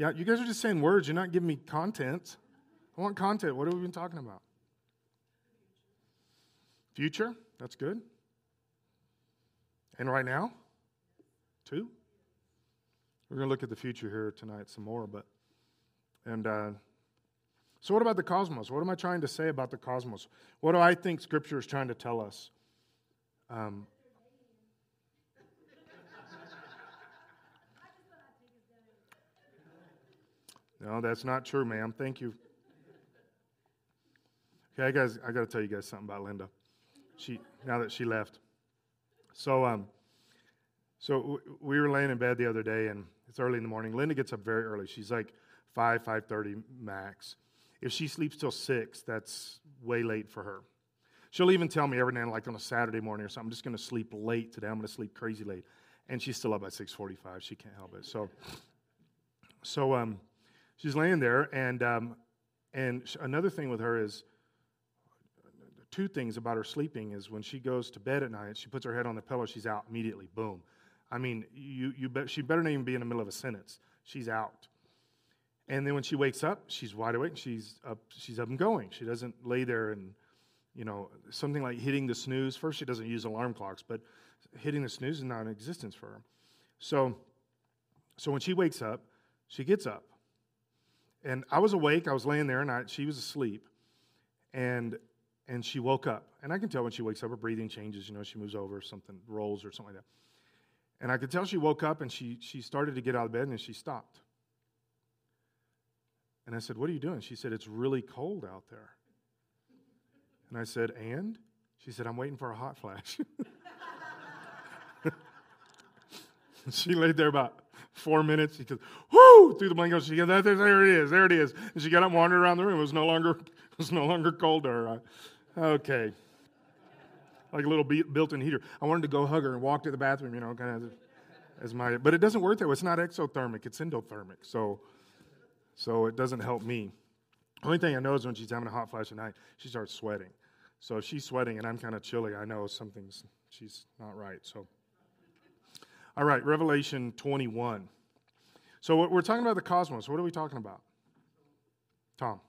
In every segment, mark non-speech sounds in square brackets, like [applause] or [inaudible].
Yeah, you guys are just saying words. You're not giving me content. I want content. What have we been talking about? Future. That's good. And right now? Two. We're going to look at the future here tonight some more, but and uh, so what about the cosmos? What am I trying to say about the cosmos? What do I think Scripture is trying to tell us? Um, no, that's not true, ma'am. Thank you. Okay, guys, I got to tell you guys something about Linda. She now that she left. So, um, so we were laying in bed the other day, and it's early in the morning. Linda gets up very early. She's like five, five thirty max. If she sleeps till six, that's way late for her. She'll even tell me every now and like on a Saturday morning or something, I'm just going to sleep late today. I'm going to sleep crazy late, and she's still up at 6:45. She can't help it. So, so um, she's laying there, and um, and another thing with her is two things about her sleeping is when she goes to bed at night, she puts her head on the pillow, she's out immediately. Boom. I mean, you, you bet, she better not even be in the middle of a sentence. She's out. And then when she wakes up, she's wide awake. She's up. She's up and going. She doesn't lay there and, you know, something like hitting the snooze. First, she doesn't use alarm clocks, but hitting the snooze is not in existence for her. So, so when she wakes up, she gets up. And I was awake. I was laying there, and I, she was asleep. And and she woke up. And I can tell when she wakes up, her breathing changes. You know, she moves over, something rolls or something like that. And I could tell she woke up and she, she started to get out of bed and then she stopped. And I said, What are you doing? She said, It's really cold out there. And I said, And? She said, I'm waiting for a hot flash. [laughs] she laid there about four minutes. She goes, whoo, through the blanket. She goes, there, it is, there it is. And she got up and wandered around the room. It was no longer, [laughs] it was no longer cold to her. Okay. Like a little built in heater. I wanted to go hug her and walk to the bathroom, you know, kind of as my, but it doesn't work that way. It's not exothermic, it's endothermic. So, so it doesn't help me. Only thing I know is when she's having a hot flash at night, she starts sweating. So if she's sweating and I'm kind of chilly, I know something's, she's not right. So, all right, Revelation 21. So what we're talking about the cosmos. What are we talking about? Tom.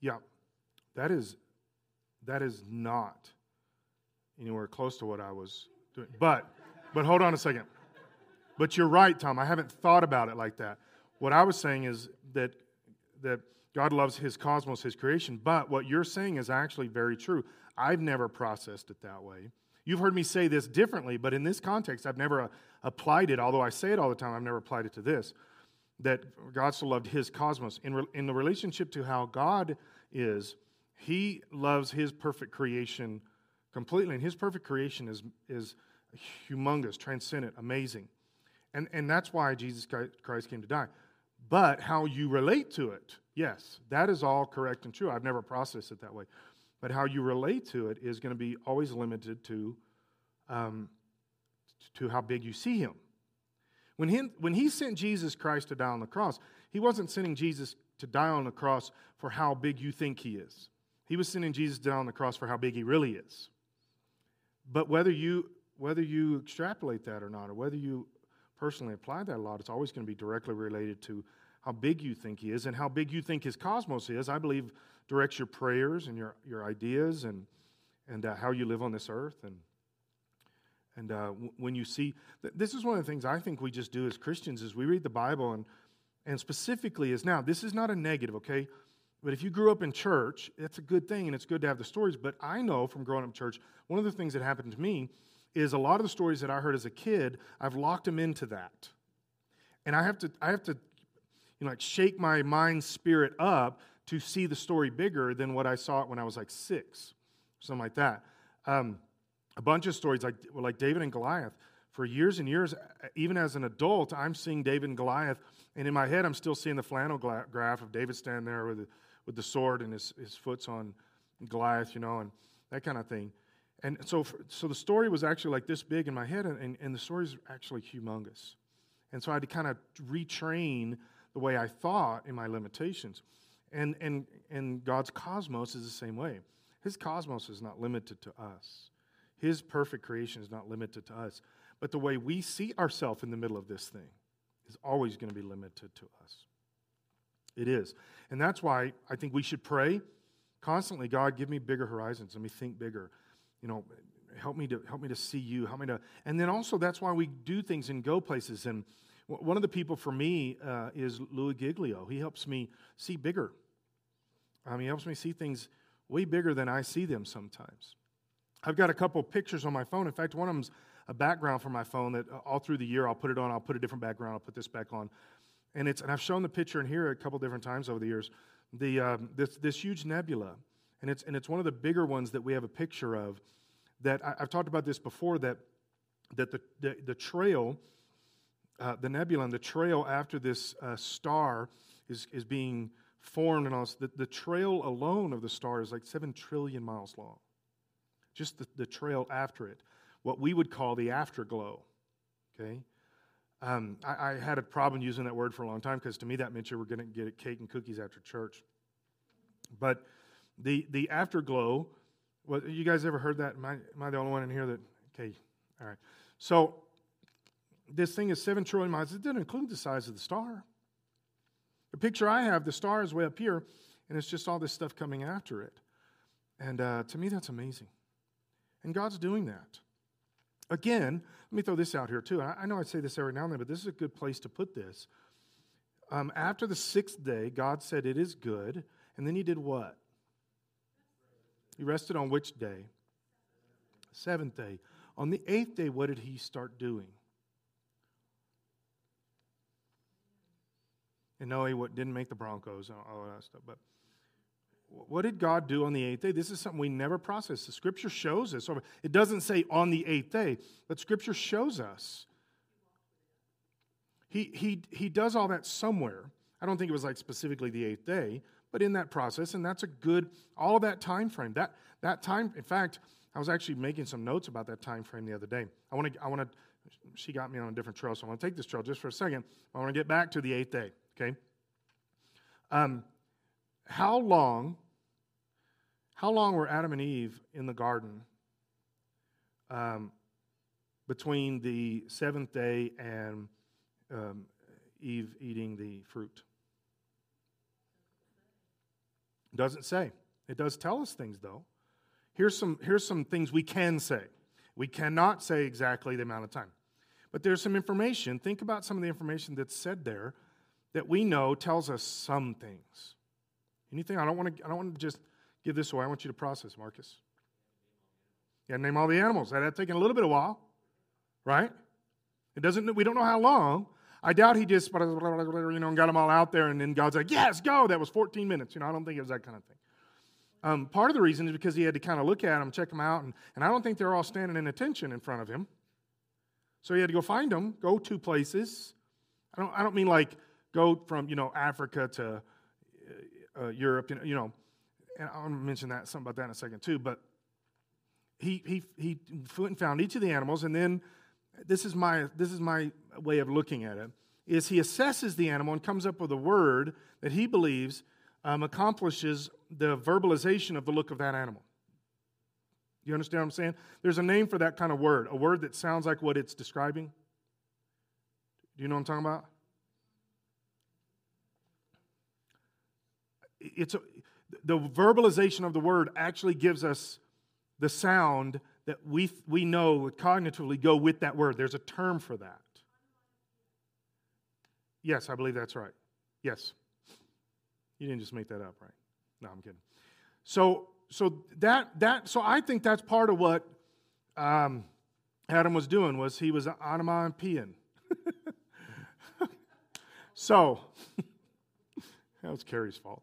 Yeah, that is that is not anywhere close to what I was doing. But but hold on a second. But you're right, Tom. I haven't thought about it like that. What I was saying is that that God loves his cosmos, his creation, but what you're saying is actually very true. I've never processed it that way. You've heard me say this differently, but in this context, I've never uh, applied it, although I say it all the time, I've never applied it to this. That God so loved his cosmos. In, re- in the relationship to how God is he loves his perfect creation completely. And his perfect creation is, is humongous, transcendent, amazing. And, and that's why Jesus Christ came to die. But how you relate to it, yes, that is all correct and true. I've never processed it that way. But how you relate to it is going to be always limited to, um, to how big you see him. When he, when he sent Jesus Christ to die on the cross, he wasn't sending Jesus to die on the cross for how big you think he is. He was sending Jesus down on the cross for how big he really is. But whether you whether you extrapolate that or not, or whether you personally apply that a lot, it's always going to be directly related to how big you think he is and how big you think his cosmos is. I believe directs your prayers and your, your ideas and and uh, how you live on this earth and and uh, w- when you see this is one of the things I think we just do as Christians is we read the Bible and and specifically is now, this is not a negative, okay? But if you grew up in church, that's a good thing and it's good to have the stories. But I know from growing up in church, one of the things that happened to me is a lot of the stories that I heard as a kid, I've locked them into that. And I have to, I have to, you know, like shake my mind spirit up to see the story bigger than what I saw it when I was like six, something like that. Um, a bunch of stories like, like David and Goliath for years and years, even as an adult, I'm seeing David and Goliath, and in my head, I'm still seeing the flannel graph of David standing there with with the sword and his, his foot's on Goliath, you know, and that kind of thing. And so, so the story was actually like this big in my head, and, and, and the story is actually humongous. And so I had to kind of retrain the way I thought in my limitations. And, and, and God's cosmos is the same way. His cosmos is not limited to us, His perfect creation is not limited to us. But the way we see ourselves in the middle of this thing is always going to be limited to us. It is. And that's why I think we should pray constantly God, give me bigger horizons. Let me think bigger. You know, help me to help me to see you. Help me to. And then also that's why we do things and go places. And one of the people for me uh, is Louis Giglio. He helps me see bigger. Um, he helps me see things way bigger than I see them sometimes. I've got a couple pictures on my phone. In fact, one of them's a background for my phone that uh, all through the year I'll put it on. I'll put a different background. I'll put this back on, and it's and I've shown the picture in here a couple different times over the years. The um, this this huge nebula, and it's and it's one of the bigger ones that we have a picture of. That I, have talked about this before. That that the the, the trail, uh, the nebula, and the trail after this uh, star is is being formed, and all this, the, the trail alone of the star is like seven trillion miles long. Just the, the trail after it what we would call the afterglow. Okay? Um, I, I, had a problem using that word for a long time because to me that meant you were going to get cake and cookies after church. But the, the afterglow, well, you guys ever heard that? Am I, am I the only one in here that, okay, all right. So this thing is seven trillion miles. It didn't include the size of the star. The picture I have, the star is way up here, and it's just all this stuff coming after it. And uh, to me, that's amazing. And God's doing that. Again, let me throw this out here too. I know I say this every now and then, but this is a good place to put this. Um, after the sixth day, God said, It is good. And then he did what? He rested on which day? Seventh day. On the eighth day, what did he start doing? And no, he didn't make the Broncos and all that stuff, but what did God do on the eighth day? This is something we never process. The scripture shows us. It doesn't say on the eighth day, but scripture shows us. He, he, he does all that somewhere. I don't think it was like specifically the eighth day, but in that process, and that's a good, all that time frame. That, that time, in fact, I was actually making some notes about that time frame the other day. I want to, I want to, she got me on a different trail, so I want to take this trail just for a second. I want to get back to the eighth day, okay? Um, how long how long were Adam and Eve in the garden um, between the seventh day and um, Eve eating the fruit? Doesn't say. It does tell us things, though. Here's some, here's some things we can say. We cannot say exactly the amount of time. But there's some information. Think about some of the information that's said there that we know tells us some things. Anything? I don't want to, I don't want to just give this away. I want you to process, Marcus. To name all the animals. That had taken a little bit of while, right? It doesn't. We don't know how long. I doubt he just, you know, got them all out there, and then God's like, "Yes, go." That was 14 minutes. You know, I don't think it was that kind of thing. Um, part of the reason is because he had to kind of look at them, check them out, and, and I don't think they're all standing in attention in front of him. So he had to go find them, go to places. I don't. I don't mean like go from you know Africa to uh, Europe. You know, and I'll mention that something about that in a second too. But he he he went and found each of the animals, and then this is my this is my way of looking at it. Is he assesses the animal and comes up with a word that he believes um, accomplishes the verbalization of the look of that animal. You understand what I'm saying? There's a name for that kind of word, a word that sounds like what it's describing. Do you know what I'm talking about? It's a, the verbalization of the word actually gives us the sound that we, we know would cognitively go with that word. There's a term for that. Yes, I believe that's right. Yes. You didn't just make that up, right? No, I'm kidding. So, so that that so I think that's part of what um, Adam was doing was he was onomatopoeian. [laughs] so [laughs] that was Carrie's fault.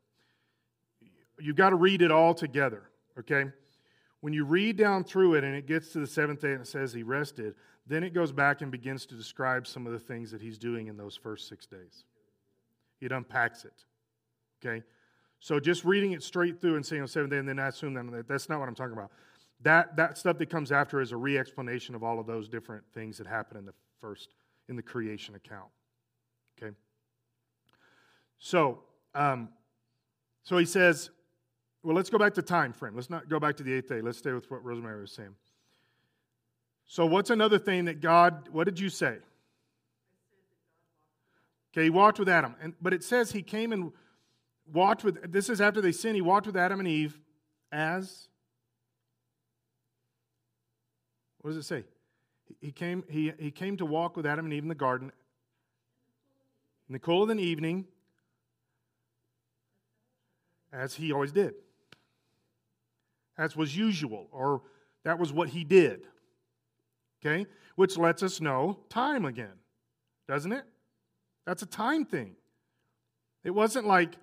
You've got to read it all together, okay? When you read down through it and it gets to the seventh day and it says he rested, then it goes back and begins to describe some of the things that he's doing in those first six days. It unpacks it, okay? So, just reading it straight through and saying on seventh day and then I assume that that's not what I'm talking about. That, that stuff that comes after is a re explanation of all of those different things that happen in the first, in the creation account. Okay? So, um, so he says, well, let's go back to time frame. Let's not go back to the eighth day. Let's stay with what Rosemary was saying. So, what's another thing that God, what did you say? Okay, he walked with Adam. And, but it says he came and walked with, this is after they sinned, he walked with Adam and Eve as, what does it say? He came, he, he came to walk with Adam and Eve in the garden in the cool of the evening, as he always did. As was usual, or that was what he did. Okay? Which lets us know time again, doesn't it? That's a time thing. It wasn't like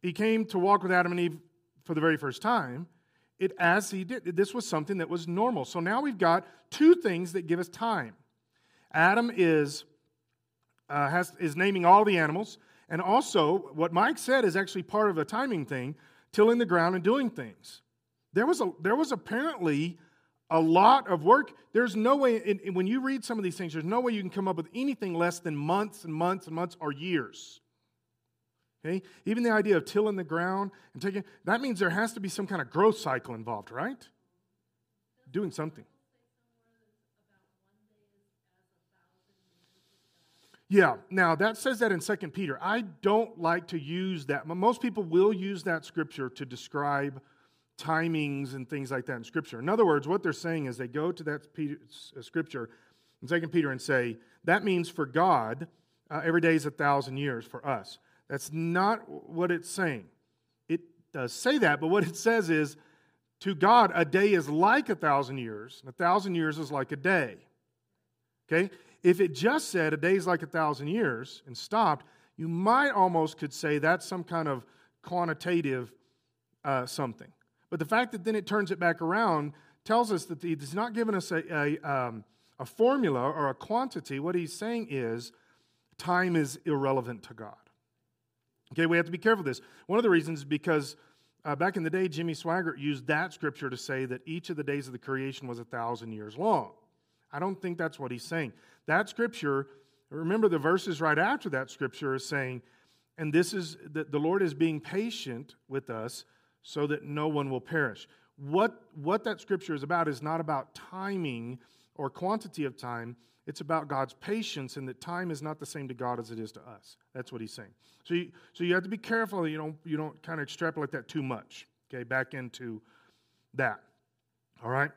he came to walk with Adam and Eve for the very first time. It as he did. This was something that was normal. So now we've got two things that give us time. Adam is uh, has, is naming all the animals. And also, what Mike said is actually part of a timing thing, tilling the ground and doing things. There was, a, there was apparently a lot of work. There's no way, in, in, when you read some of these things, there's no way you can come up with anything less than months and months and months or years. Okay? Even the idea of tilling the ground and taking, that means there has to be some kind of growth cycle involved, right? Doing something. Yeah, now that says that in Second Peter. I don't like to use that. Most people will use that scripture to describe timings and things like that in scripture. In other words, what they're saying is they go to that uh, scripture in 2 Peter and say, that means for God, uh, every day is a thousand years for us. That's not what it's saying. It does say that, but what it says is, to God, a day is like a thousand years, and a thousand years is like a day. Okay? If it just said a day is like a thousand years and stopped, you might almost could say that's some kind of quantitative uh, something. But the fact that then it turns it back around tells us that he's not giving us a, a, um, a formula or a quantity. What he's saying is time is irrelevant to God. Okay, we have to be careful of this. One of the reasons is because uh, back in the day, Jimmy Swaggart used that scripture to say that each of the days of the creation was a thousand years long. I don't think that's what he's saying. That scripture, remember the verses right after that scripture is saying, and this is that the Lord is being patient with us so that no one will perish. What, what that scripture is about is not about timing or quantity of time. It's about God's patience and that time is not the same to God as it is to us. That's what he's saying. So you, so you have to be careful that you don't, you don't kind of extrapolate that too much, okay, back into that. All right?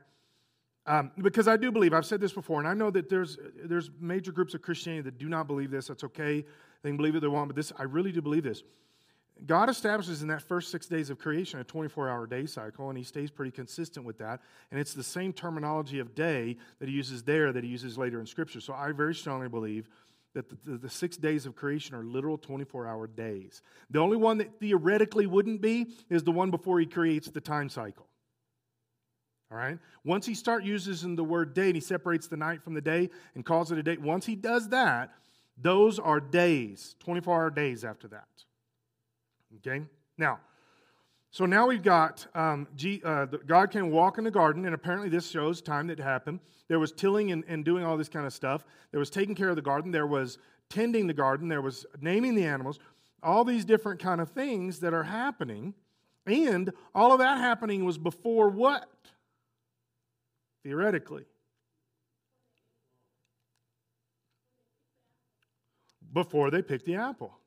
Um, because I do believe, I've said this before, and I know that there's, there's major groups of Christianity that do not believe this. That's okay. They can believe it they want, but this, I really do believe this. God establishes in that first six days of creation a 24 hour day cycle, and he stays pretty consistent with that. And it's the same terminology of day that he uses there that he uses later in Scripture. So I very strongly believe that the, the, the six days of creation are literal 24 hour days. The only one that theoretically wouldn't be is the one before he creates the time cycle. All right? Once he starts using the word day and he separates the night from the day and calls it a day, once he does that, those are days, 24 hour days after that. Okay? Now, so now we've got um, G, uh, God can walk in the garden, and apparently this shows time that happened. There was tilling and, and doing all this kind of stuff. There was taking care of the garden. There was tending the garden. There was naming the animals. All these different kind of things that are happening. And all of that happening was before what? theoretically. Before they picked the apple.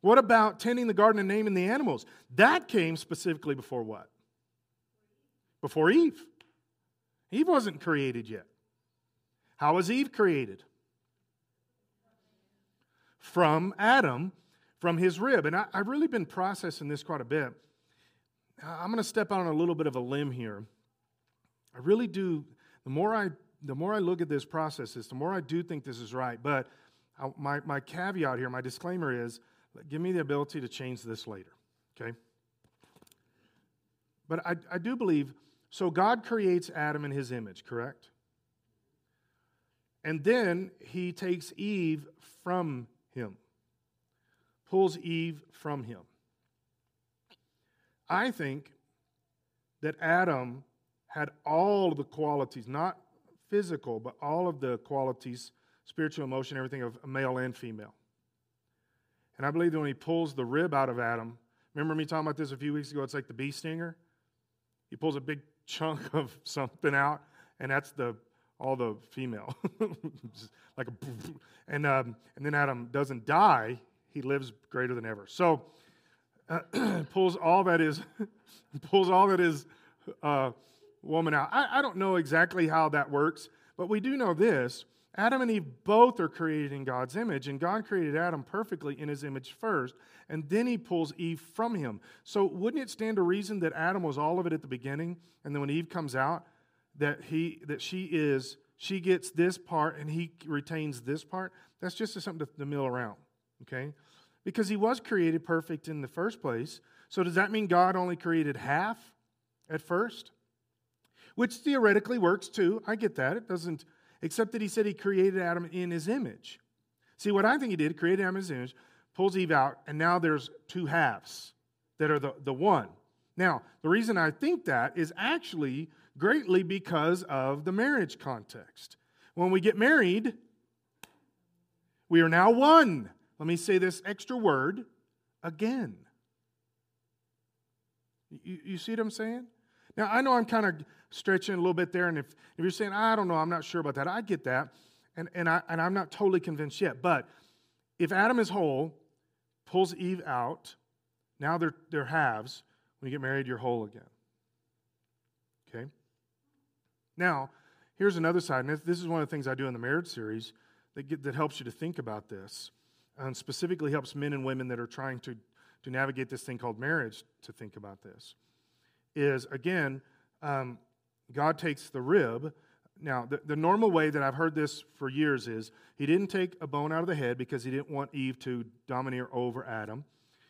What about tending the garden and naming the animals? That came specifically before what? Before Eve. Eve wasn't created yet. How was Eve created? From Adam, from his rib. And I, have really been processing this quite a bit. I'm going to step out on a little bit of a limb here. I really do. The more I the more I look at this process, the more I do think this is right. But I, my, my caveat here, my disclaimer is give me the ability to change this later, okay? But I, I do believe, so God creates Adam in his image, correct? And then he takes Eve from him, pulls Eve from him. I think that Adam had all of the qualities, not physical, but all of the qualities, spiritual, emotion, everything of male and female. And I believe that when he pulls the rib out of Adam, remember me talking about this a few weeks ago? It's like the bee stinger. He pulls a big chunk [laughs] of something out, and that's the all the female, [laughs] like a, [laughs] and um, and then Adam doesn't die; he lives greater than ever. So uh, [clears throat] pulls all that is, pulls all that is uh, woman out. I, I don't know exactly how that works, but we do know this: Adam and Eve both are created in God's image, and God created Adam perfectly in His image first, and then He pulls Eve from him. So wouldn't it stand to reason that Adam was all of it at the beginning, and then when Eve comes out? that he that she is she gets this part and he retains this part that's just something to, to mill around okay because he was created perfect in the first place so does that mean god only created half at first which theoretically works too i get that it doesn't except that he said he created adam in his image see what i think he did created adam in his image pulls eve out and now there's two halves that are the, the one now the reason i think that is actually greatly because of the marriage context. When we get married, we are now one. Let me say this extra word again. You, you see what I'm saying? Now, I know I'm kind of stretching a little bit there, and if, if you're saying, I don't know, I'm not sure about that, I get that, and, and, I, and I'm not totally convinced yet. But if Adam is whole, pulls Eve out, now they're, they're halves. When you get married, you're whole again. Okay? Now, here's another side, and this is one of the things I do in the marriage series that, get, that helps you to think about this, and specifically helps men and women that are trying to, to navigate this thing called marriage to think about this. Is again, um, God takes the rib. Now, the, the normal way that I've heard this for years is he didn't take a bone out of the head because he didn't want Eve to domineer over Adam.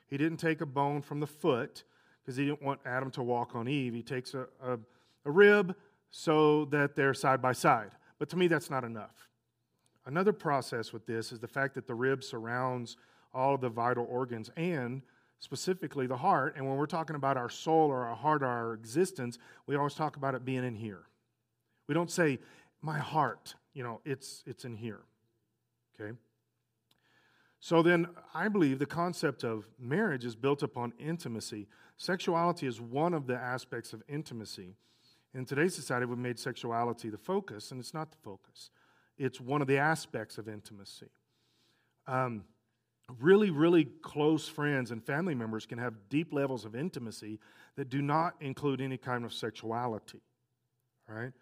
He didn't take a bone from the foot because he didn't want Adam to walk on Eve. He takes a, a, a rib so that they're side by side. But to me, that's not enough. Another process with this is the fact that the rib surrounds all of the vital organs and specifically the heart. And when we're talking about our soul or our heart or our existence, we always talk about it being in here. We don't say, my heart, you know, it's, it's in here. Okay? So then I believe the concept of marriage is built upon intimacy. Sexuality is one of the aspects of intimacy. In today's society, we've made sexuality the focus, and it's not the focus. It's one of the aspects of intimacy. Um, really, really close friends and family members can have deep levels of intimacy that do not include any kind of sexuality. Right?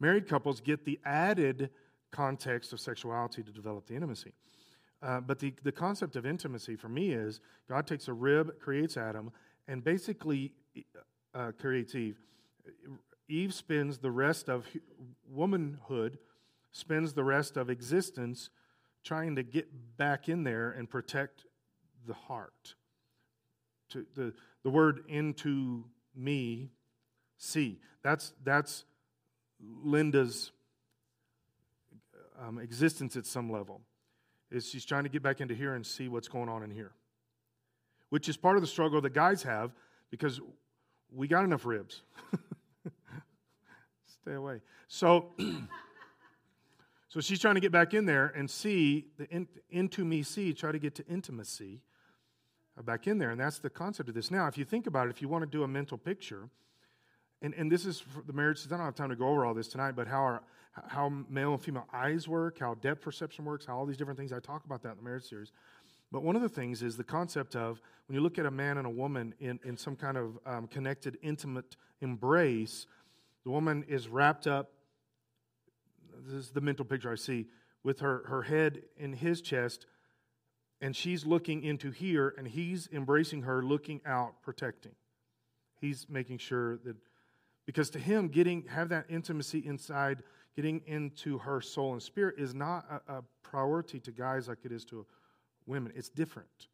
Married couples get the added context of sexuality to develop the intimacy. Uh, but the, the concept of intimacy for me is God takes a rib, creates Adam, and basically uh, creates Eve. Eve spends the rest of womanhood, spends the rest of existence trying to get back in there and protect the heart. To the, the word into me, see. That's, that's Linda's um, existence at some level. Is she's trying to get back into here and see what's going on in here. Which is part of the struggle that guys have because we got enough ribs. [laughs] Stay away. So, [clears throat] so she's trying to get back in there and see the in, into me see, try to get to intimacy uh, back in there. And that's the concept of this. Now, if you think about it, if you want to do a mental picture, and, and this is for the marriage, series, I don't have time to go over all this tonight, but how our, how male and female eyes work, how depth perception works, how all these different things. I talk about that in the marriage series. But one of the things is the concept of when you look at a man and a woman in, in some kind of um, connected, intimate embrace, the woman is wrapped up, this is the mental picture I see, with her, her head in his chest, and she's looking into here, and he's embracing her, looking out, protecting. He's making sure that, because to him, getting, have that intimacy inside getting into her soul and spirit is not a, a priority to guys like it is to women. It's different.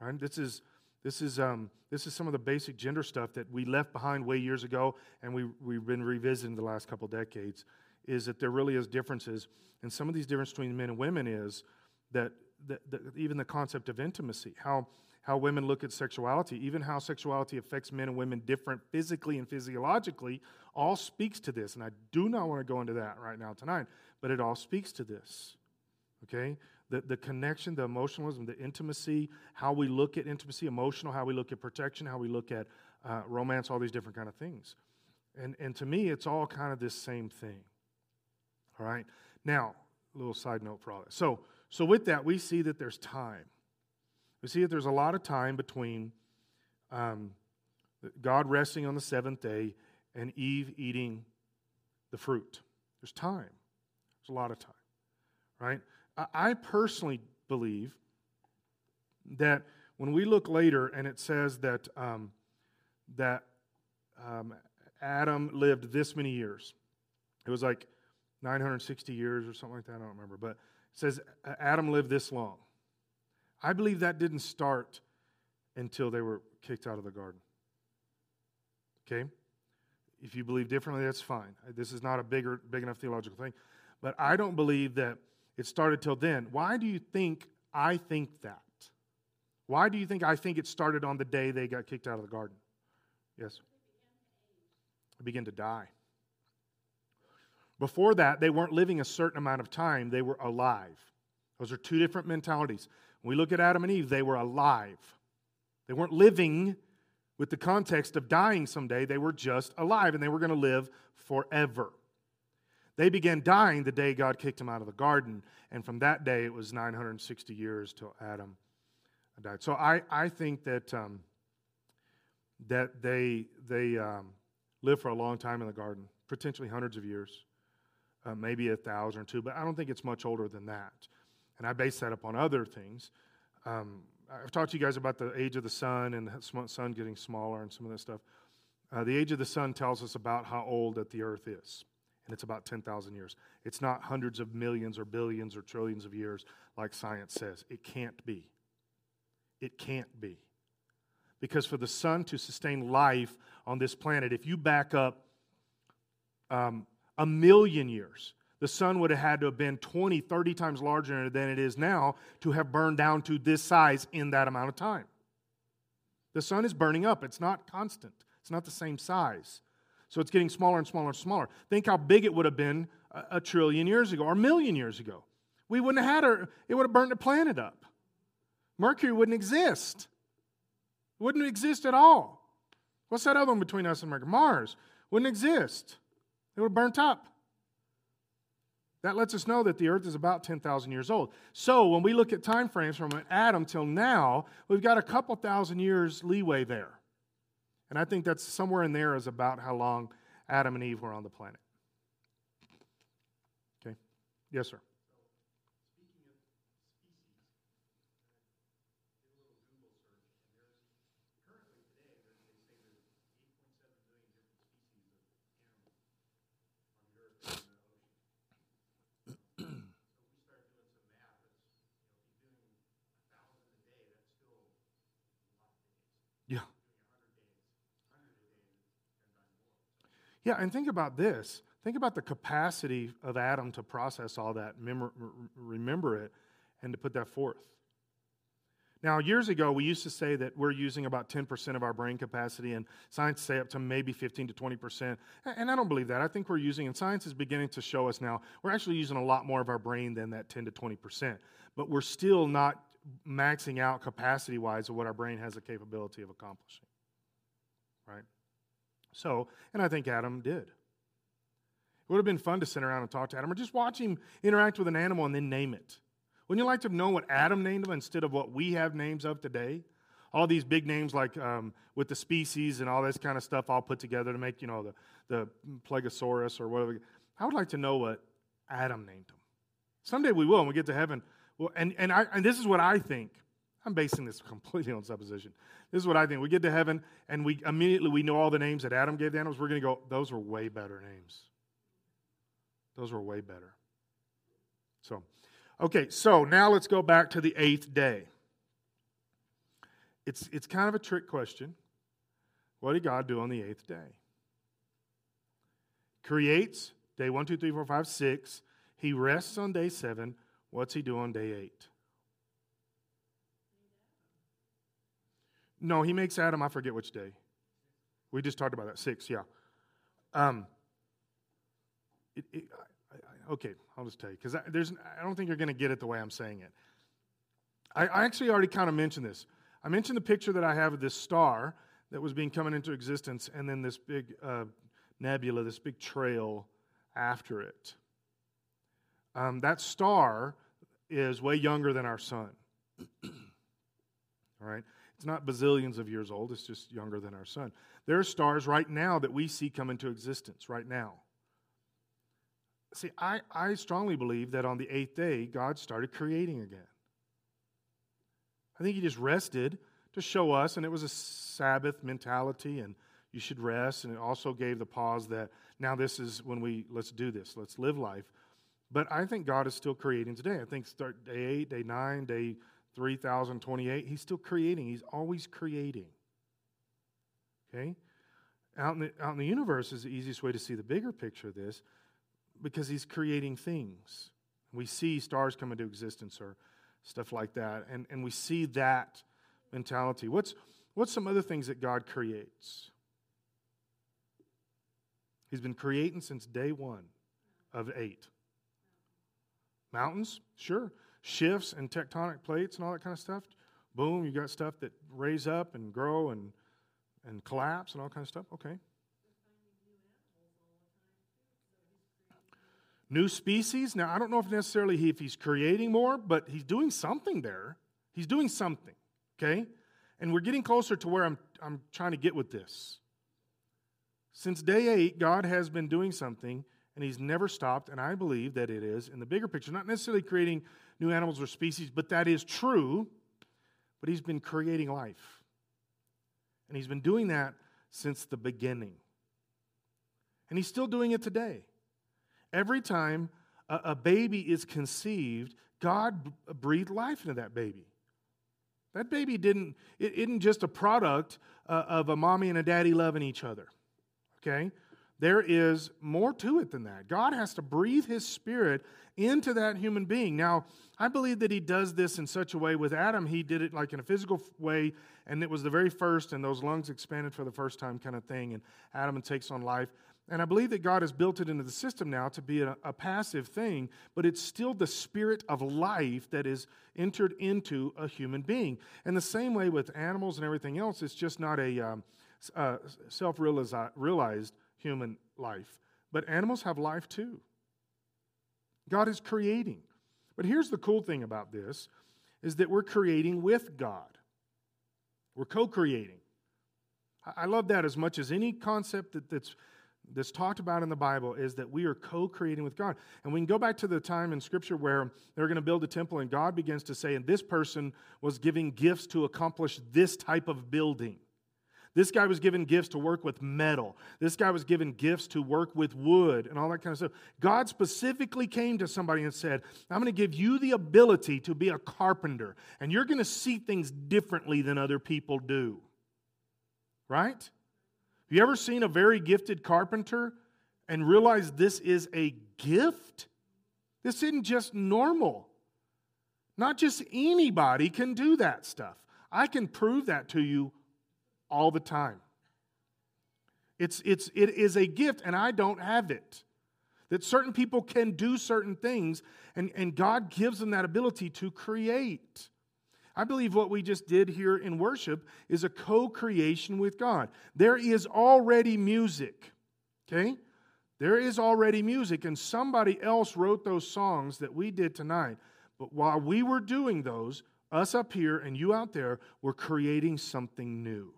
Right? This is this is um, this is some of the basic gender stuff that we left behind way years ago, and we we've been revisiting the last couple decades. Is that there really is differences, and some of these differences between men and women is that, that, that even the concept of intimacy, how how women look at sexuality, even how sexuality affects men and women different physically and physiologically, all speaks to this. And I do not want to go into that right now tonight, but it all speaks to this. Okay? The, the connection, the emotionalism, the intimacy, how we look at intimacy, emotional, how we look at protection, how we look at uh, romance, all these different kind of things. And, and to me, it's all kind of this same thing. All right? Now, a little side note for all this. So, so with that, we see that there's time. We see that there's a lot of time between um, God resting on the seventh day and Eve eating the fruit. There's time. There's a lot of time, right? I personally believe that when we look later and it says that um, that um, Adam lived this many years, it was like 960 years or something like that. I don't remember, but it says Adam lived this long. I believe that didn't start until they were kicked out of the garden. Okay? If you believe differently, that's fine. This is not a bigger, big enough theological thing. But I don't believe that it started till then. Why do you think I think that? Why do you think I think it started on the day they got kicked out of the garden? Yes? They began to die. Before that, they weren't living a certain amount of time, they were alive. Those are two different mentalities. When we look at Adam and Eve, they were alive. They weren't living with the context of dying someday, they were just alive and they were going to live forever. They began dying the day God kicked them out of the garden, and from that day it was 960 years till Adam died. So I, I think that, um, that they, they um, lived for a long time in the garden, potentially hundreds of years, uh, maybe a thousand or two, but I don't think it's much older than that. And I base that upon other things. Um, I've talked to you guys about the age of the sun and the sun getting smaller and some of this stuff. Uh, the age of the sun tells us about how old that the earth is, and it's about 10,000 years. It's not hundreds of millions or billions or trillions of years like science says. It can't be. It can't be. Because for the sun to sustain life on this planet, if you back up um, a million years, the sun would have had to have been 20, 30 times larger than it is now to have burned down to this size in that amount of time. The sun is burning up, it's not constant, it's not the same size. So it's getting smaller and smaller and smaller. Think how big it would have been a, trillion years ago or a million years ago. We wouldn't have had it would have burned the planet up. Mercury wouldn't exist. It wouldn't exist at all. What's that other one between us and Mercury? Mars wouldn't exist. It would have burnt up. That lets us know that the earth is about 10,000 years old. So when we look at time frames from Adam till now, we've got a couple thousand years leeway there. And I think that's somewhere in there is about how long Adam and Eve were on the planet. Okay? Yes, sir. Yeah, and think about this. Think about the capacity of Adam to process all that, remember it, and to put that forth. Now, years ago, we used to say that we're using about 10% of our brain capacity, and science say up to maybe 15 to 20%. And I don't believe that. I think we're using, and science is beginning to show us now, we're actually using a lot more of our brain than that 10 to 20%. But we're still not maxing out capacity wise of what our brain has the capability of accomplishing. Right? So, and I think Adam did. It would have been fun to sit around and talk to Adam or just watch him interact with an animal and then name it. Wouldn't you like to know what Adam named them instead of what we have names of today? All these big names like um, with the species and all this kind of stuff all put together to make, you know, the, the Plegosaurus or whatever. I would like to know what Adam named them. Someday we will when we get to heaven. Well, and, and, I, and this is what I think. I'm basing this [laughs] completely on supposition. This is what I think. We get to heaven and we immediately we know all the names that Adam gave the animals. We're going to go, those were way better names. Those were way better. So, okay, so now let's go back to the eighth day. It's, it's kind of a trick question. What did God do on the eighth day? Creates day one, two, three, four, five, six. He rests on day seven. What's he do on day eight? No, he makes Adam, I forget which day. We just talked about that. Six, yeah. Um, it, it, I, I, okay, I'll just tell you because I don't think you're going to get it the way I'm saying it. I, I actually already kind of mentioned this. I mentioned the picture that I have of this star that was being coming into existence, and then this big uh, nebula, this big trail after it. Um, that star is way younger than our sun. [clears throat] All right? It's not bazillions of years old, it's just younger than our sun. There are stars right now that we see come into existence right now. See, I, I strongly believe that on the eighth day, God started creating again. I think He just rested to show us, and it was a Sabbath mentality, and you should rest. And it also gave the pause that now this is when we let's do this, let's live life. But I think God is still creating today. I think start day eight, day nine, day 3028, He's still creating. He's always creating. Okay? Out in, the, out in the universe is the easiest way to see the bigger picture of this because he's creating things. We see stars come into existence or stuff like that, and, and we see that mentality. What's, what's some other things that God creates? He's been creating since day one of eight. Mountains? Sure. Shifts and tectonic plates and all that kind of stuff. Boom, you got stuff that raise up and grow and and collapse and all kind of stuff? Okay. New species. Now, I don't know if necessarily he, if he's creating more, but he's doing something there. He's doing something, okay? And we're getting closer to where I'm, I'm trying to get with this. Since day eight, God has been doing something, and he's never stopped, and I believe that it is, in the bigger picture, not necessarily creating new animals or species, but that is true, but he's been creating life. And he's been doing that since the beginning. And he's still doing it today. Every time a, a baby is conceived, God breathed life into that baby. That baby didn't, it isn't just a product uh, of a mommy and a daddy loving each other. Okay? There is more to it than that. God has to breathe his spirit into that human being. Now, I believe that he does this in such a way with Adam, he did it like in a physical way, and it was the very first, and those lungs expanded for the first time kind of thing, and Adam takes on life. And I believe that God has built it into the system now to be a, a, passive thing, but it's still the spirit of life that is entered into a human being. And the same way with animals and everything else, it's just not a um, uh, self realized human life. But animals have life too. God is creating. But here's the cool thing about this is that we're creating with God. We're co-creating. I love that as much as any concept that, that's that's talked about in the Bible is that we are co creating with God. And we can go back to the time in Scripture where they're going to build a temple, and God begins to say, and this person was giving gifts to accomplish this type of building. This guy was given gifts to work with metal. This guy was given gifts to work with wood and all that kind of stuff. God specifically came to somebody and said, I'm going to give you the ability to be a carpenter, and you're going to see things differently than other people do. Right? Have you ever seen a very gifted carpenter and realized this is a gift? This isn't just normal. Not just anybody can do that stuff. I can prove that to you all the time. It's, it's, it is a gift, and I don't have it. That certain people can do certain things, and, and God gives them that ability to create. I believe what we just did here in worship is a co creation with God. There is already music, okay? There is already music, and somebody else wrote those songs that we did tonight. But while we were doing those, us up here and you out there were creating something new.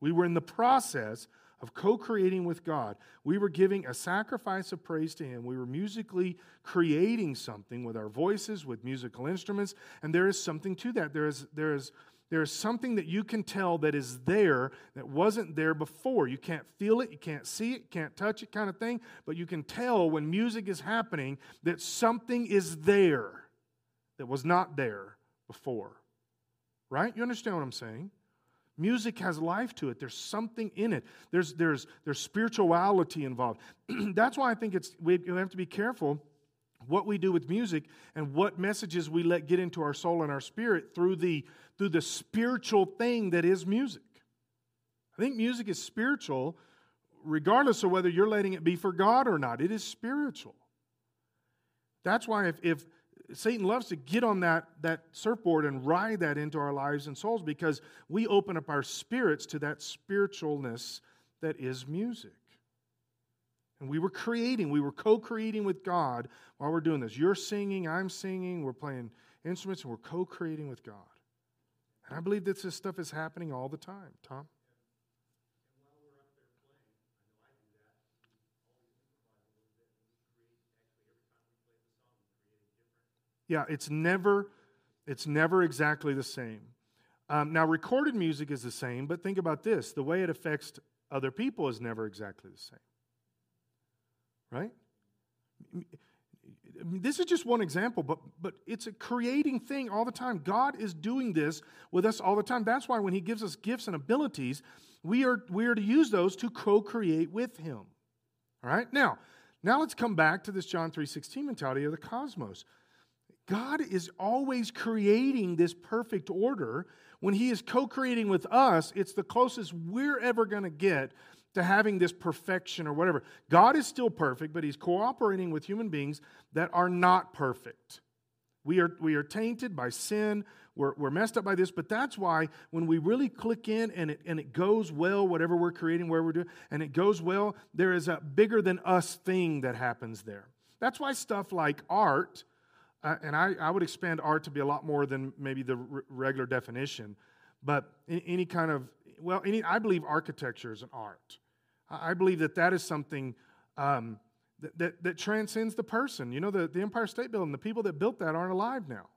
We were in the process of co creating with God. We were giving a sacrifice of praise to Him. We were musically creating something with our voices, with musical instruments, and there is something to that. There is, there is, There is something that you can tell that is there that wasn't there before. You can't feel it, you can't see it, can't touch it, kind of thing, but you can tell when music is happening that something is there that was not there before. Right? You understand what I'm saying? Music has life to it. There's something in it. There's, there's, there's spirituality involved. [clears throat] That's why I think it's, we have to be careful what we do with music and what messages we let get into our soul and our spirit through the, through the spiritual thing that is music. I think music is spiritual regardless of whether you're letting it be for God or not. It is spiritual. That's why if, if Satan loves to get on that, that surfboard and ride that into our lives and souls because we open up our spirits to that spiritualness that is music. And we were creating, we were co creating with God while we're doing this. You're singing, I'm singing, we're playing instruments, and we're co creating with God. And I believe that this stuff is happening all the time. Tom? Yeah, it's never, it's never exactly the same. Um, now, recorded music is the same, but think about this: the way it affects other people is never exactly the same. Right? This is just one example, but, but it's a creating thing all the time. God is doing this with us all the time. That's why when He gives us gifts and abilities, we are, we are to use those to co-create with Him. All right? Now, now let's come back to this John 3.16 mentality of the cosmos. God is always creating this perfect order. When He is co creating with us, it's the closest we're ever going to get to having this perfection or whatever. God is still perfect, but He's cooperating with human beings that are not perfect. We are, we are tainted by sin. We're, we're messed up by this, but that's why when we really click in and it, and it goes well, whatever we're creating, whatever we're doing, and it goes well, there is a bigger than us thing that happens there. That's why stuff like art uh, and I, I would expand art to be a lot more than maybe the r- regular definition, but any kind of, well, any, I believe architecture is an art. I believe that that is something um, that, that, that, transcends the person. You know, the, the Empire State Building, the people that built that aren't alive now.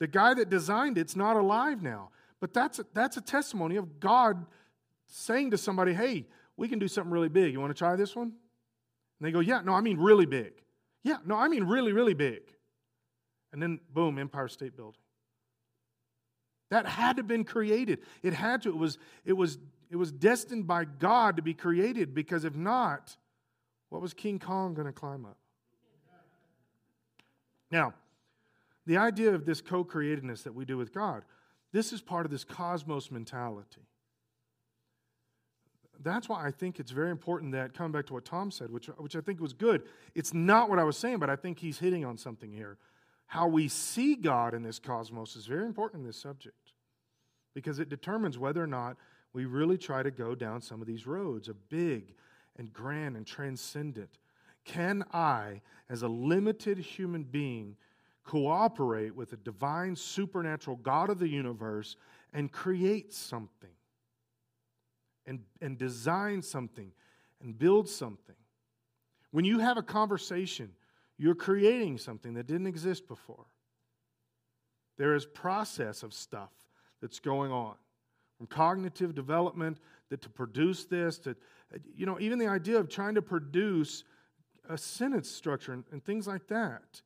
The guy that designed it's not alive now. But that's a, that's a testimony of God saying to somebody, hey, we can do something really big. You want to try this one? And they go, yeah, no, I mean really big. Yeah, no, I mean really, really big. And then, boom, Empire State Building. That had to have been created. It had to. It was, it was, it was destined by God to be created because if not, what was King Kong going to climb up? Now, the idea of this co createdness that we do with God, this is part of this cosmos mentality that's why I think it's very important that, coming back to what Tom said, which, which I think was good, it's not what I was saying, but I think he's hitting on something here. How we see God in this cosmos is very important in this subject because it determines whether or not we really try to go down some of these roads of big and grand and transcendent. Can I, as a limited human being, cooperate with the divine supernatural God of the universe and create something? And, and design something and build something. When you have a conversation, you're creating something that didn't exist before. There is process of stuff that's going on from cognitive development that to produce this to you know even the idea of trying to produce a sentence structure and, and things like that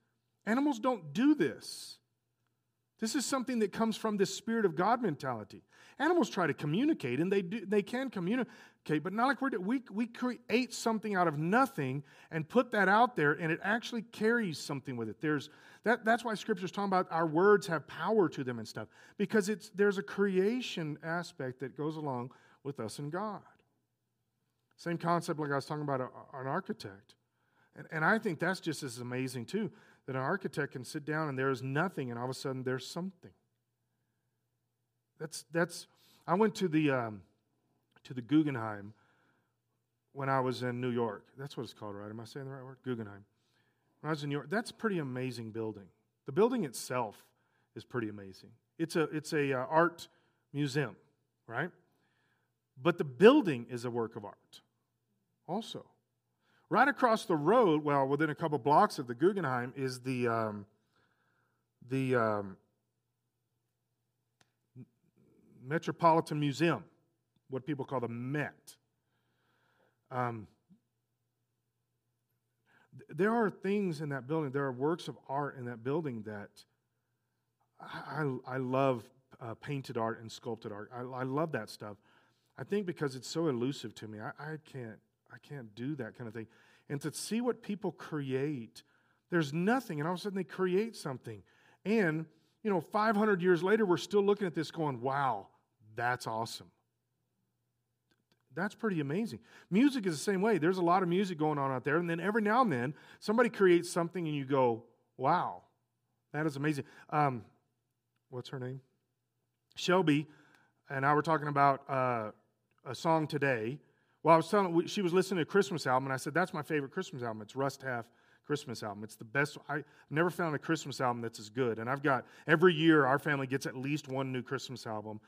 animals don't do this this is something that comes from this spirit of God mentality. Animals try to communicate, and they do, they can communicate, but not like we're we we create something out of nothing and put that out there, and it actually carries something with it. There's that, that's why Scripture's talking about our words have power to them and stuff because it's there's a creation aspect that goes along with us and God. Same concept like I was talking about a, an architect, and, and I think that's just as amazing too that an architect can sit down and there is nothing, and all of a sudden there's something. That's that's. I went to the um, to the Guggenheim when I was in New York. That's what it's called, right? Am I saying the right word? Guggenheim. When I was in New York, that's a pretty amazing building. The building itself is pretty amazing. It's a it's a uh, art museum, right? But the building is a work of art, also. Right across the road, well, within a couple blocks of the Guggenheim, is the um, the um, Metropolitan Museum, what people call the Met. Um, there are things in that building, there are works of art in that building that I, I love uh, painted art and sculpted art. I, I, love that stuff. I think because it's so elusive to me, I, I, can't, I can't do that kind of thing. And to see what people create, there's nothing, and all of a sudden they create something. And, you know, 500 years later, we're still looking at this going, wow, that's awesome. That's pretty amazing. Music is the same way. There's a lot of music going on out there, and then every now and then somebody creates something, and you go, "Wow, that is amazing." Um, what's her name? Shelby and I were talking about uh, a song today. Well, I was telling she was listening to a Christmas album, and I said that's my favorite Christmas album. It's Russ Taff Christmas album. It's the best. I've never found a Christmas album that's as good. And I've got every year our family gets at least one new Christmas album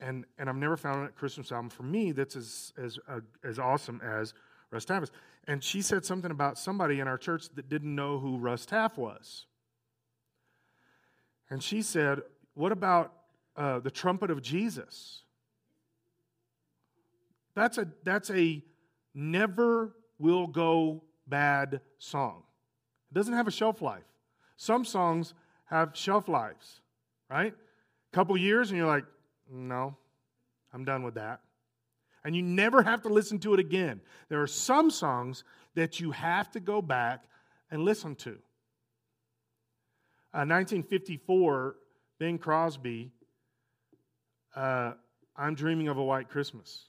and, and I've never found a Christmas album for me that's as, as, uh, as awesome as Russ Taff is. And she said something about somebody in our church that didn't know who Russ Taff was. And she said, What about uh, the trumpet of Jesus? That's a, that's a never will go bad song. It doesn't have a shelf life. Some songs have shelf lives, right? A couple years, and you're like, no, I'm done with that. And you never have to listen to it again. There are some songs that you have to go back and listen to. Uh, 1954, Bing Crosby, uh, I'm Dreaming of a White Christmas.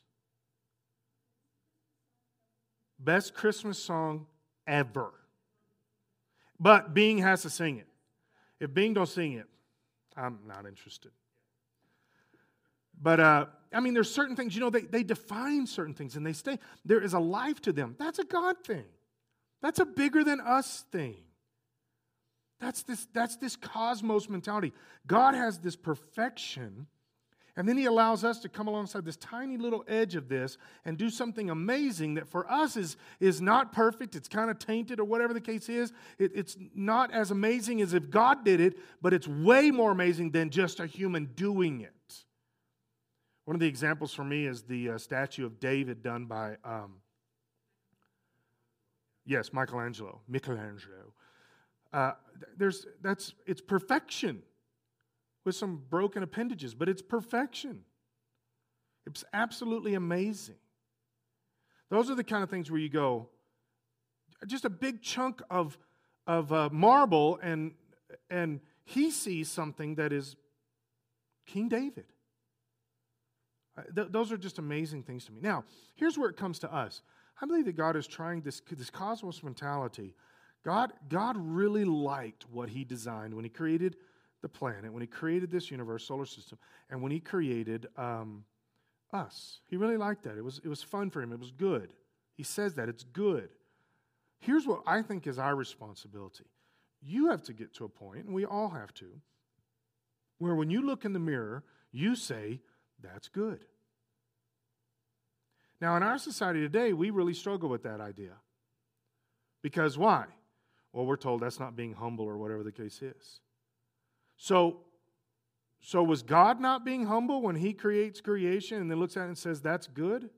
Best Christmas song ever. But Bing has to sing it. If Bing don't sing it, I'm not interested. But uh, I mean, there's certain things, you know, they, they define certain things and they stay. There is a life to them. That's a God thing. That's a bigger than us thing. That's this, that's this cosmos mentality. God has this perfection, and then He allows us to come alongside this tiny little edge of this and do something amazing that for us is, is not perfect. It's kind of tainted, or whatever the case is. It, it's not as amazing as if God did it, but it's way more amazing than just a human doing it. One of the examples for me is the uh, statue of David done by, um, yes, Michelangelo. Michelangelo. Uh, there's, that's, it's perfection with some broken appendages, but it's perfection. It's absolutely amazing. Those are the kind of things where you go, just a big chunk of, of uh, marble, and, and he sees something that is King David. Uh, th- those are just amazing things to me. Now, here's where it comes to us. I believe that God is trying this, this cosmos mentality. God, God really liked what He designed when He created the planet, when He created this universe, solar system, and when He created um, us. He really liked that. It was, it was fun for Him, it was good. He says that it's good. Here's what I think is our responsibility. You have to get to a point, and we all have to, where when you look in the mirror, you say, that's good. Now, in our society today, we really struggle with that idea. Because why? Well, we're told that's not being humble or whatever the case is. So, so was God not being humble when He creates creation and then looks at it and says, That's good?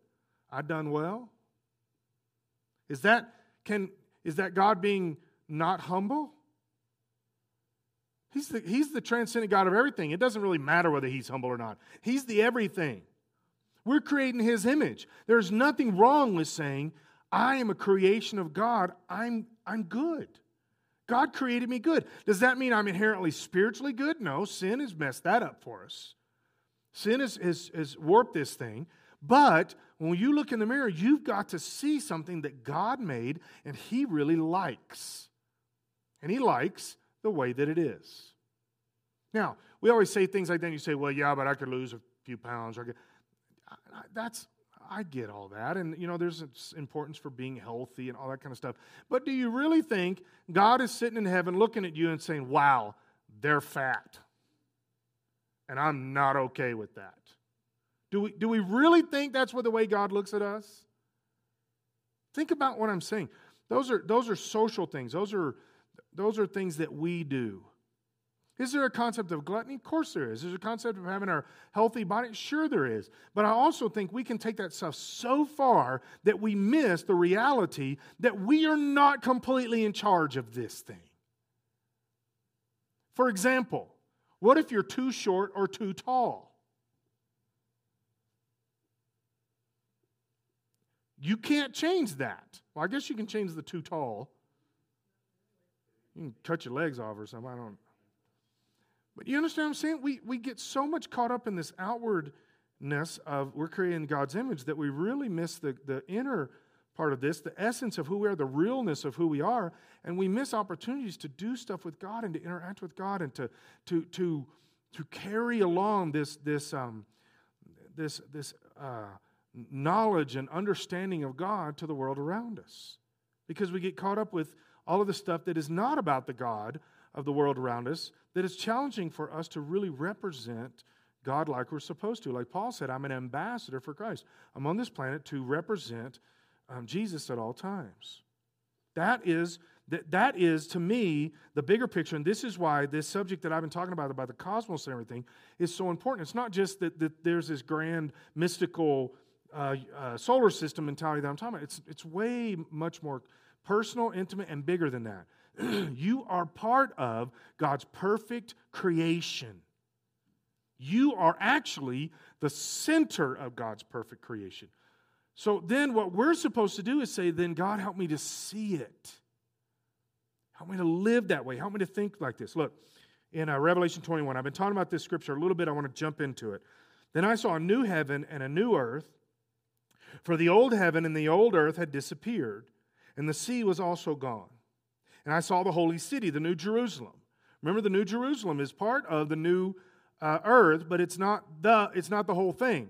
I've done well? Is that, can, is that God being not humble? He's the, he's the transcendent God of everything. It doesn't really matter whether he's humble or not. He's the everything. We're creating his image. There's nothing wrong with saying, I am a creation of God. I'm, I'm good. God created me good. Does that mean I'm inherently spiritually good? No, sin has messed that up for us. Sin has, has, has warped this thing. But when you look in the mirror, you've got to see something that God made and He really likes. And He likes the way that it is. Now, we always say things like that. and You say, well, yeah, but I could lose a few pounds. Or That's, I get all that. And, you know, there's importance for being healthy and all that kind of stuff. But do you really think God is sitting in heaven looking at you and saying, wow, they're fat? And I'm not okay with that. Do we, do we really think that's what the way God looks at us? Think about what I'm saying. Those are, those are social things. Those are those are things that we do. Is there a concept of gluttony? Of course there is. Is there a concept of having a healthy body? Sure there is. But I also think we can take that stuff so far that we miss the reality that we are not completely in charge of this thing. For example, what if you're too short or too tall? You can't change that. Well, I guess you can change the too tall. You can cut your legs off or something. I don't. But you understand what I'm saying? We, we get so much caught up in this outwardness of we're creating God's image that we really miss the, the inner part of this, the essence of who we are, the realness of who we are, and we miss opportunities to do stuff with God and to interact with God and to, to, to, to carry along this, this, um, this, this uh, knowledge and understanding of God to the world around us. Because we get caught up with all of the stuff that is not about the God of the world around us, that it's challenging for us to really represent God like we're supposed to. Like Paul said, I'm an ambassador for Christ. I'm on this planet to represent um, Jesus at all times. That is that, that is to me the bigger picture, and this is why this subject that I've been talking about about the cosmos and everything is so important. It's not just that, that there's this grand mystical uh, uh, solar system mentality that I'm talking about. It's it's way much more personal, intimate, and bigger than that. [clears throat] you are part of God's perfect creation. You are actually the center of God's perfect creation. So then, what we're supposed to do is say, then, God, help me to see it. Help me to live that way. Help me to think like this. Look, in uh, Revelation 21, I've been talking about this scripture a little bit. I want to jump into it. Then I saw a new heaven and a new earth, for the old heaven and the old earth had disappeared, and the sea was also gone. And I saw the holy city, the new Jerusalem. Remember, the new Jerusalem is part of the new uh, earth, but it's not the, it's not the whole thing.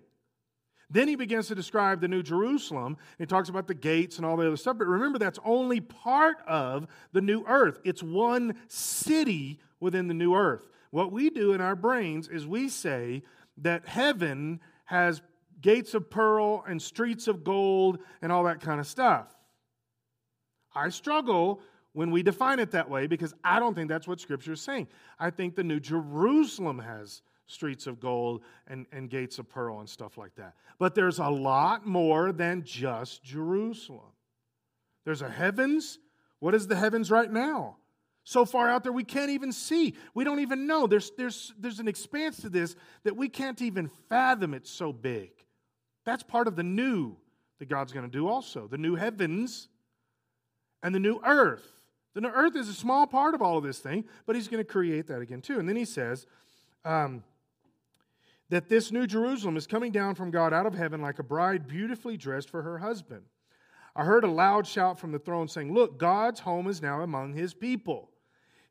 Then he begins to describe the New Jerusalem. He talks about the gates and all the other stuff. But remember, that's only part of the new earth. It's one city within the new earth. What we do in our brains is we say that heaven has gates of pearl and streets of gold and all that kind of stuff. I struggle when we define it that way because I don't think that's what Scripture is saying. I think the New Jerusalem has streets of gold and, and gates of pearl and stuff like that. But there's a lot more than just Jerusalem. There's a heavens. What is the heavens right now? So far out there, we can't even see. We don't even know. There's, there's, there's an expanse to this that we can't even fathom. It's so big. That's part of the new that God's going to do also the new heavens and the new earth. The earth is a small part of all of this thing, but He's going to create that again too. And then He says, um, that this new Jerusalem is coming down from God out of heaven like a bride beautifully dressed for her husband. I heard a loud shout from the throne saying, Look, God's home is now among his people.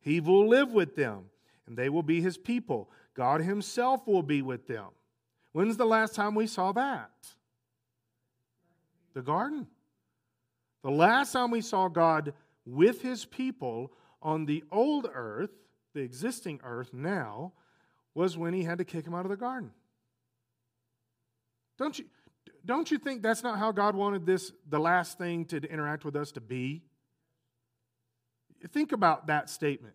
He will live with them, and they will be his people. God himself will be with them. When's the last time we saw that? The garden. The last time we saw God with his people on the old earth, the existing earth now, was when he had to kick him out of the garden. Don't you, don't you think that's not how God wanted this, the last thing to interact with us to be? Think about that statement.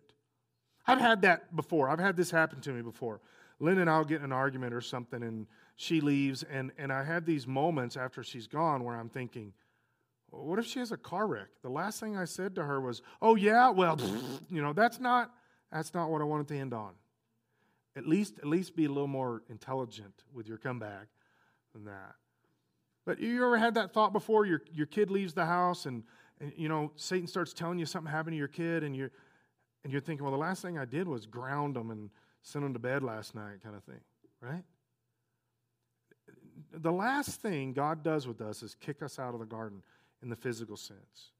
I've had that before. I've had this happen to me before. Lynn and I'll get in an argument or something, and she leaves, and, and I have these moments after she's gone where I'm thinking, what if she has a car wreck? The last thing I said to her was, "Oh yeah, well, [laughs] you know, that's not that's not what I wanted to end on." At least, at least be a little more intelligent with your comeback than that. But you ever had that thought before? Your, your kid leaves the house and, and you know Satan starts telling you something happened to your kid, and you're and you're thinking, well, the last thing I did was ground them and send them to bed last night, kind of thing, right? The last thing God does with us is kick us out of the garden in the physical sense.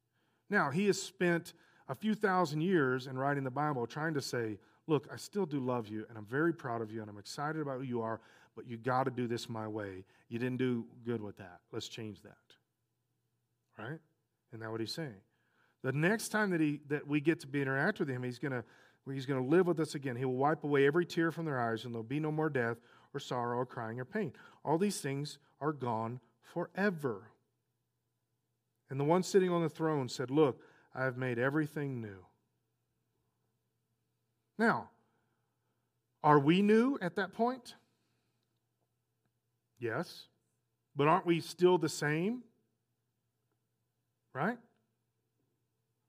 Now, He has spent a few thousand years in writing the Bible trying to say, look, I still do love you, and I'm very proud of you, and I'm excited about who you are, but you got to do this my way. You didn't do good with that. Let's change that. Right? Isn't that what he's saying? The next time that, he, that we get to be interact with him, he's to he's to live with us again. He will wipe away every tear from their eyes, and there'll be no more death or sorrow or crying or pain. All these things are gone forever. And the one sitting on the throne said, Look, I have made everything new. Now, Are we new at that point? Yes. But aren't we still the same? Right?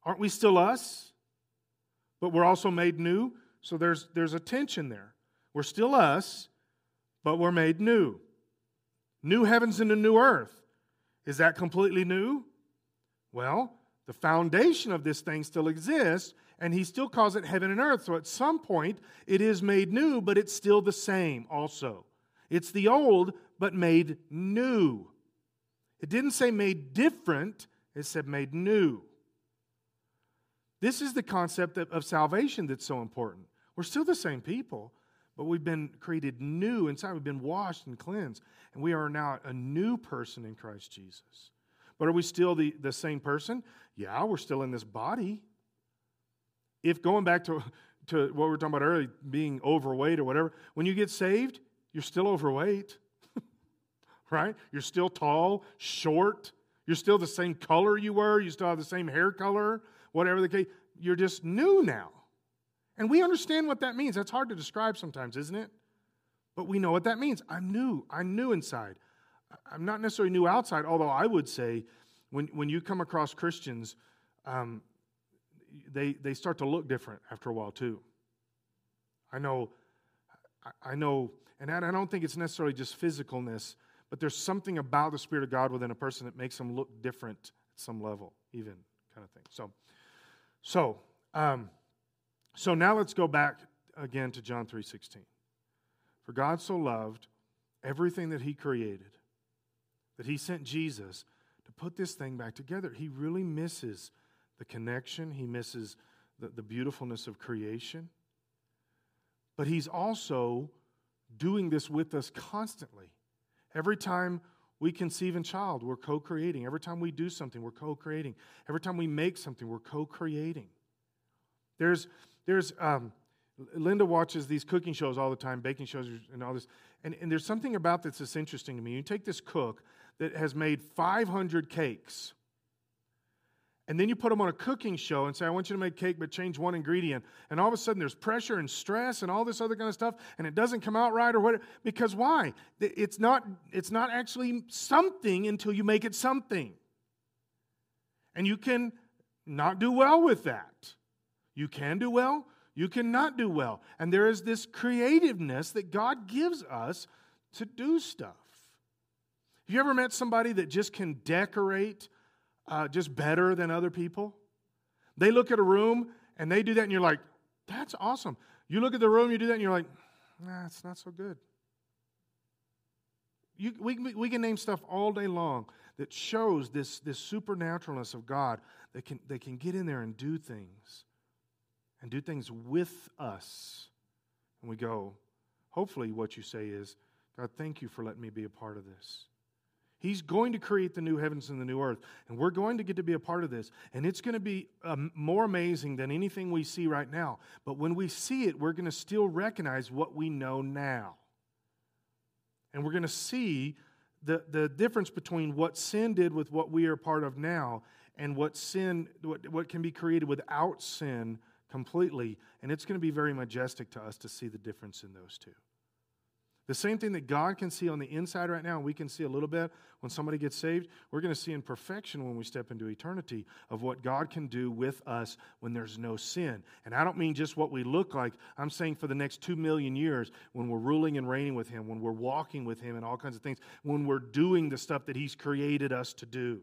Aren't we still us? But we're also made new. So there's, there's a tension there. We're still us, but we're made new. New heavens and a new earth. Is that completely new? Well, the foundation of this thing still exists, and he still calls it heaven and earth. So at some point, it is made new, but it's still the same also. It's the old, but made new. It didn't say made different, it said made new. This is the concept of, salvation that's so important. We're still the same people, but we've been created new inside. We've been washed and cleansed, and we are now a new person in Christ Jesus. But are we still the, the same person? Yeah, we're still in this body. If going back to, to what we were talking about earlier, being overweight or whatever, when you get saved, you're still overweight, [laughs] right? You're still tall, short. You're still the same color you were. You still have the same hair color, whatever the case. You're just new now. And we understand what that means. That's hard to describe sometimes, isn't it? But we know what that means. I'm new. I'm new inside. I'm not necessarily new outside, although I would say when, when you come across Christians, um, they, they start to look different after a while, too. I know, I know, and I don't think it's necessarily just physicalness, but there's something about the Spirit of God within a person that makes them look different at some level, even kind of thing. So, so, um, so now let's go back again to John 3:16. For God so loved everything that he created that he sent Jesus to put this thing back together. He really misses the connection, he misses the, the beautifulness of creation. But he's also doing this with us constantly. Every time we conceive a child, we're co creating. Every time we do something, we're co creating. Every time we make something, we're co creating. There's, there's um, Linda watches these cooking shows all the time, baking shows and all this. And, and there's something about this that's interesting to me. You take this cook that has made 500 cakes. And then you put them on a cooking show and say, I want you to make cake, but change one ingredient. And all of a sudden there's pressure and stress and all this other kind of stuff, and it doesn't come out right or what. Because why? It's not, it's not actually something until you make it something. And you can not do well with that. You can do well, you cannot do well. And there is this creativeness that God gives us to do stuff. Have you ever met somebody that just can decorate uh, just better than other people? They look at a room and they do that, and you're like, that's awesome. You look at the room, you do that, and you're like, nah, it's not so good. You, we, we can name stuff all day long that shows this, this supernaturalness of God that can, that can get in there and do things and do things with us. And we go, hopefully, what you say is, God, thank you for letting me be a part of this. He's going to create the new heavens and the new earth. And we're going to get to be a part of this. And it's going to be um, more amazing than anything we see right now. But when we see it, we're going to still recognize what we know now. And we're going to see the, the difference between what sin did with what we are part of now and what sin, what, what can be created without sin completely. And it's going to be very majestic to us to see the difference in those two. The same thing that God can see on the inside right now, and we can see a little bit when somebody gets saved, we're going to see in perfection when we step into eternity of what God can do with us when there's no sin. And I don't mean just what we look like. I'm saying for the next two million years, when we're ruling and reigning with Him, when we're walking with Him and all kinds of things, when we're doing the stuff that He's created us to do.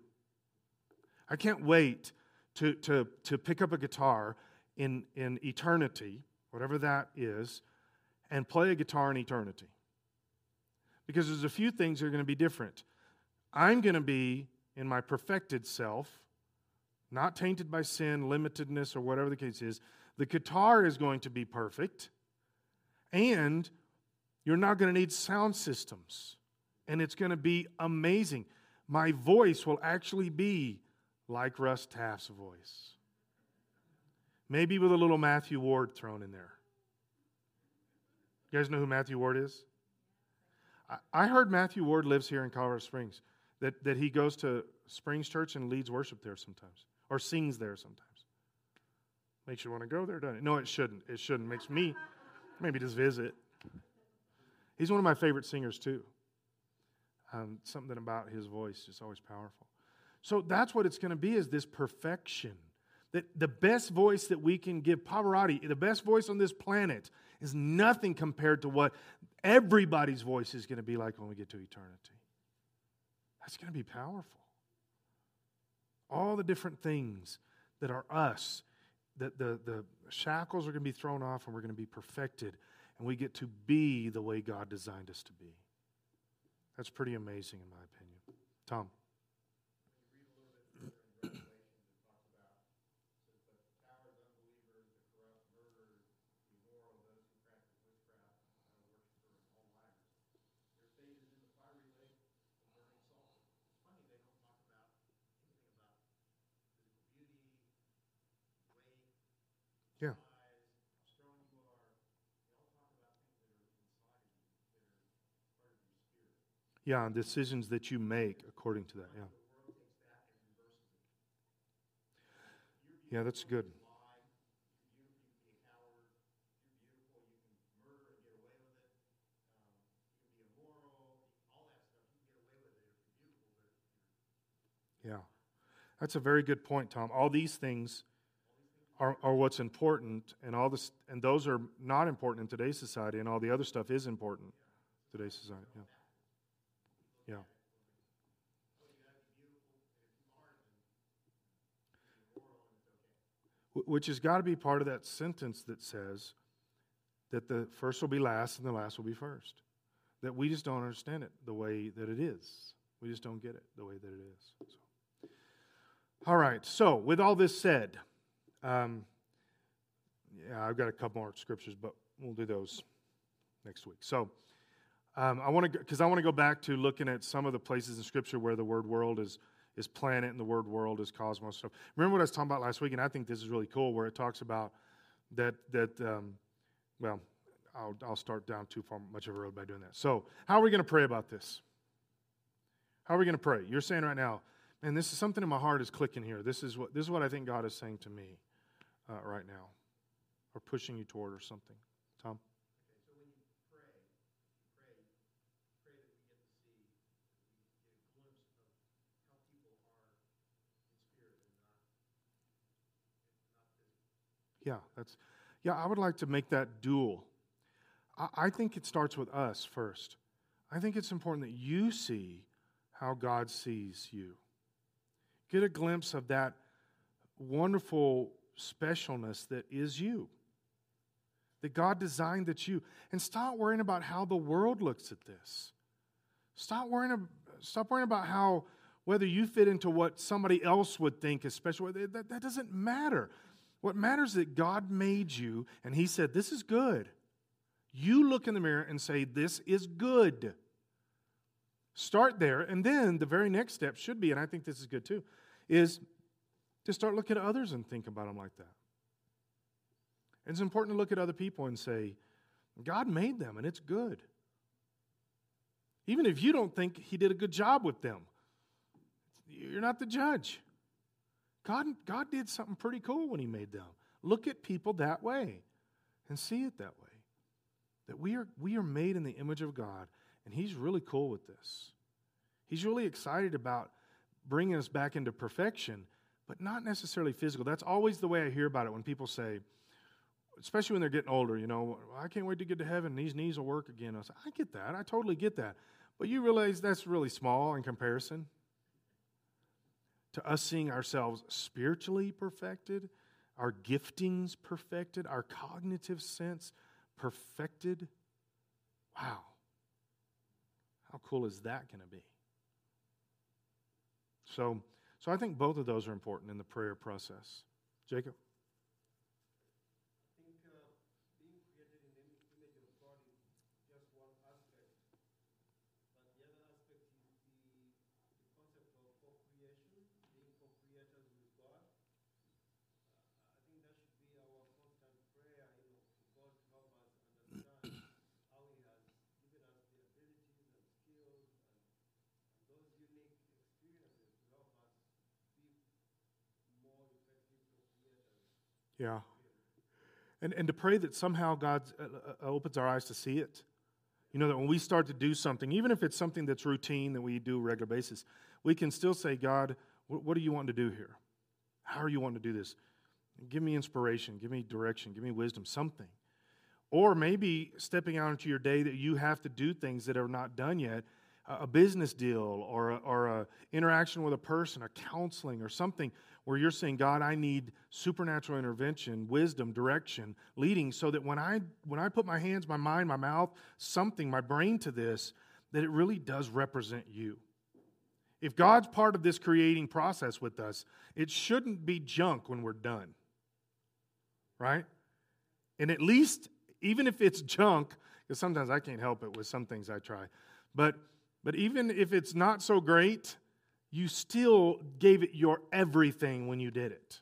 I can't wait to, to, to pick up a guitar in, in eternity, whatever that is, and play a guitar in eternity because there's a few things that are going to be different. I'm going to be in my perfected self, not tainted by sin, limitedness, or whatever the case is. The guitar is going to be perfect, and you're not going to need sound systems, and it's going to be amazing. My voice will actually be like Russ Taff's voice. Maybe with a little Matthew Ward thrown in there. You guys know who Matthew Ward is? I heard Matthew Ward lives here in Colorado Springs, that, that he goes to Springs Church and leads worship there sometimes, or sings there sometimes. Makes you want to go there, doesn't it? No, it shouldn't. It shouldn't. Makes me maybe just visit. He's one of my favorite singers, too. Um, something about his voice is always powerful. So that's what it's going to be is this perfection. That the best voice that we can give, Pavarotti, the best voice on this planet, is nothing compared to what everybody's voice is going to be like when we get to eternity. That's going to be powerful. All the different things that are us, that the, the shackles are going to be thrown off and we're going to be perfected, and we get to be the way God designed us to be. That's pretty amazing, in my opinion. Tom. Yeah, decisions that you make according to that. Yeah. Yeah, that's good. Yeah. That's a very good point, Tom. All these things are, are what's important, and all this, and those are not important in today's society, and all the other stuff is important in today's society. Yeah. Yeah. Which has got to be part of that sentence that says that the first will be last and the last will be first. That we just don't understand it the way that it is. We just don't get it the way that it is. So. All right, so with all this said, um, yeah, I've got a couple more scriptures, but we'll do those next week. So, um, I want to because I want to go back to looking at some of the places in Scripture where the word world is is planet and the word world is cosmos. So remember what I was talking about last week, and I think this is really cool, where it talks about that that um, well, I'll I'll start down too far much of a road by doing that. So how are we going to pray about this? How are we going to pray? You're saying right now, man, this is something in my heart is clicking here. This is what this is what I think God is saying to me uh, right now, or pushing you toward, or something. Tom. Yeah, that's yeah, I would like to make that dual. I, I think it starts with us first. I think it's important that you see how God sees you. Get a glimpse of that wonderful specialness that is you. That God designed that you. And stop worrying about how the world looks at this. Stop worrying, stop worrying about how whether you fit into what somebody else would think is special. That, that doesn't matter. What matters is that God made you and He said, This is good. You look in the mirror and say, This is good. Start there. And then the very next step should be, and I think this is good too, is to start looking at others and think about them like that. It's important to look at other people and say, God made them and it's good. Even if you don't think He did a good job with them, you're not the judge. God, God did something pretty cool when He made them. Look at people that way and see it that way. That we are, we are made in the image of God, and He's really cool with this. He's really excited about bringing us back into perfection, but not necessarily physical. That's always the way I hear about it when people say, especially when they're getting older, you know, I can't wait to get to heaven. These knees will work again. I say, I get that. I totally get that. But you realize that's really small in comparison to us seeing ourselves spiritually perfected, our giftings perfected, our cognitive sense perfected. Wow. How cool is that going to be? So, so I think both of those are important in the prayer process. Jacob? Yeah. And, and to pray that somehow God uh, uh, opens our eyes to see it. You know that when we start to do something, even if it's something that's routine that we do regular basis, we can still say, God, what, do you want to do here? How are you wanting to do this? Give me inspiration, give me direction, give me wisdom, something. Or maybe stepping out into your day that you have to do things that are not done yet, a business deal or a, or a interaction with a person, or counseling or something where you're saying, God, I need supernatural intervention, wisdom, direction, leading, so that when I when I put my hands, my mind, my mouth, something, my brain to this, that it really does represent you. If God's part of this creating process with us, it shouldn't be junk when we're done. Right? And at least, even if it's junk, because sometimes I can't help it with some things I try, but but even if it's not so great, you still gave it your everything when you did it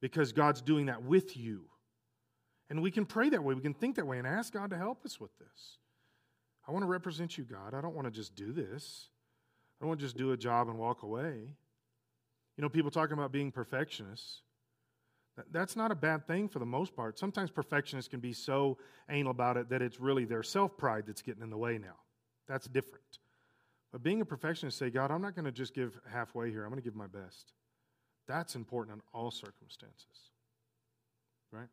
because God's doing that with you. And we can pray that way, we can think that way, and ask God to help us with this. I want to represent you, God. I don't want to just do this. I don't want to just do a job and walk away. You know, people talking about being perfectionists. That's not a bad thing for the most part. Sometimes perfectionists can be so anal about it that it's really their self pride that's getting in the way now. That's different. But being a perfectionist, say, God, I'm not going to just give halfway here. I'm going to give my best. That's important in all circumstances. Right?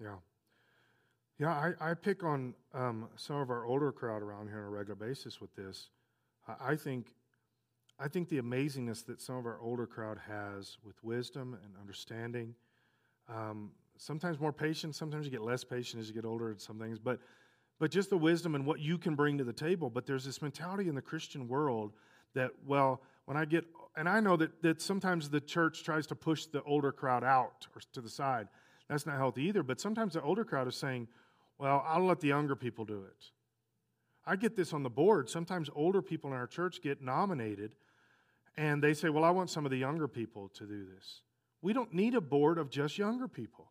Yeah. Yeah, I, I pick on um, some of our older crowd around here on a regular basis with this. I, I think I think the amazingness that some of our older crowd has with wisdom and understanding, um, sometimes more patience, sometimes you get less patient as you get older at some things, but but just the wisdom and what you can bring to the table. But there's this mentality in the Christian world that, well, when I get, and I know that, that sometimes the church tries to push the older crowd out or to the side. That's not healthy either. But sometimes the older crowd is saying, well, I'll let the younger people do it. I get this on the board. Sometimes older people in our church get nominated and they say, well, I want some of the younger people to do this. We don't need a board of just younger people.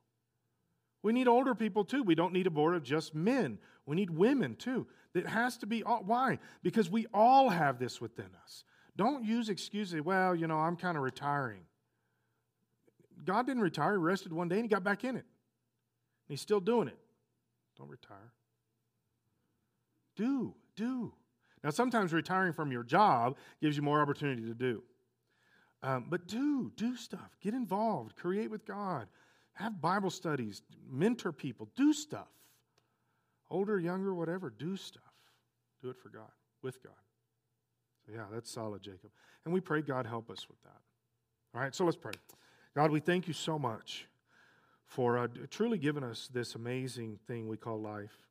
We need older people too. We don't need a board of just men. We need women too. It has to be all, why? Because we all have this within us. Don't use excuses. Well, you know, I'm kind of retiring. God didn't retire. He rested one day and he got back in it. And he's still doing it. Don't retire. Do, do. Now, sometimes retiring from your job gives you more opportunity to do. Um, but do, do stuff. Get involved. Create with God. Have Bible studies. Mentor people. Do stuff. Older, younger, whatever. Do stuff. Do it for God, with God. So, yeah, that's solid, Jacob. And we pray God help us with that. All right, so let's pray. God, we thank you so much for uh, truly giving us this amazing thing we call life,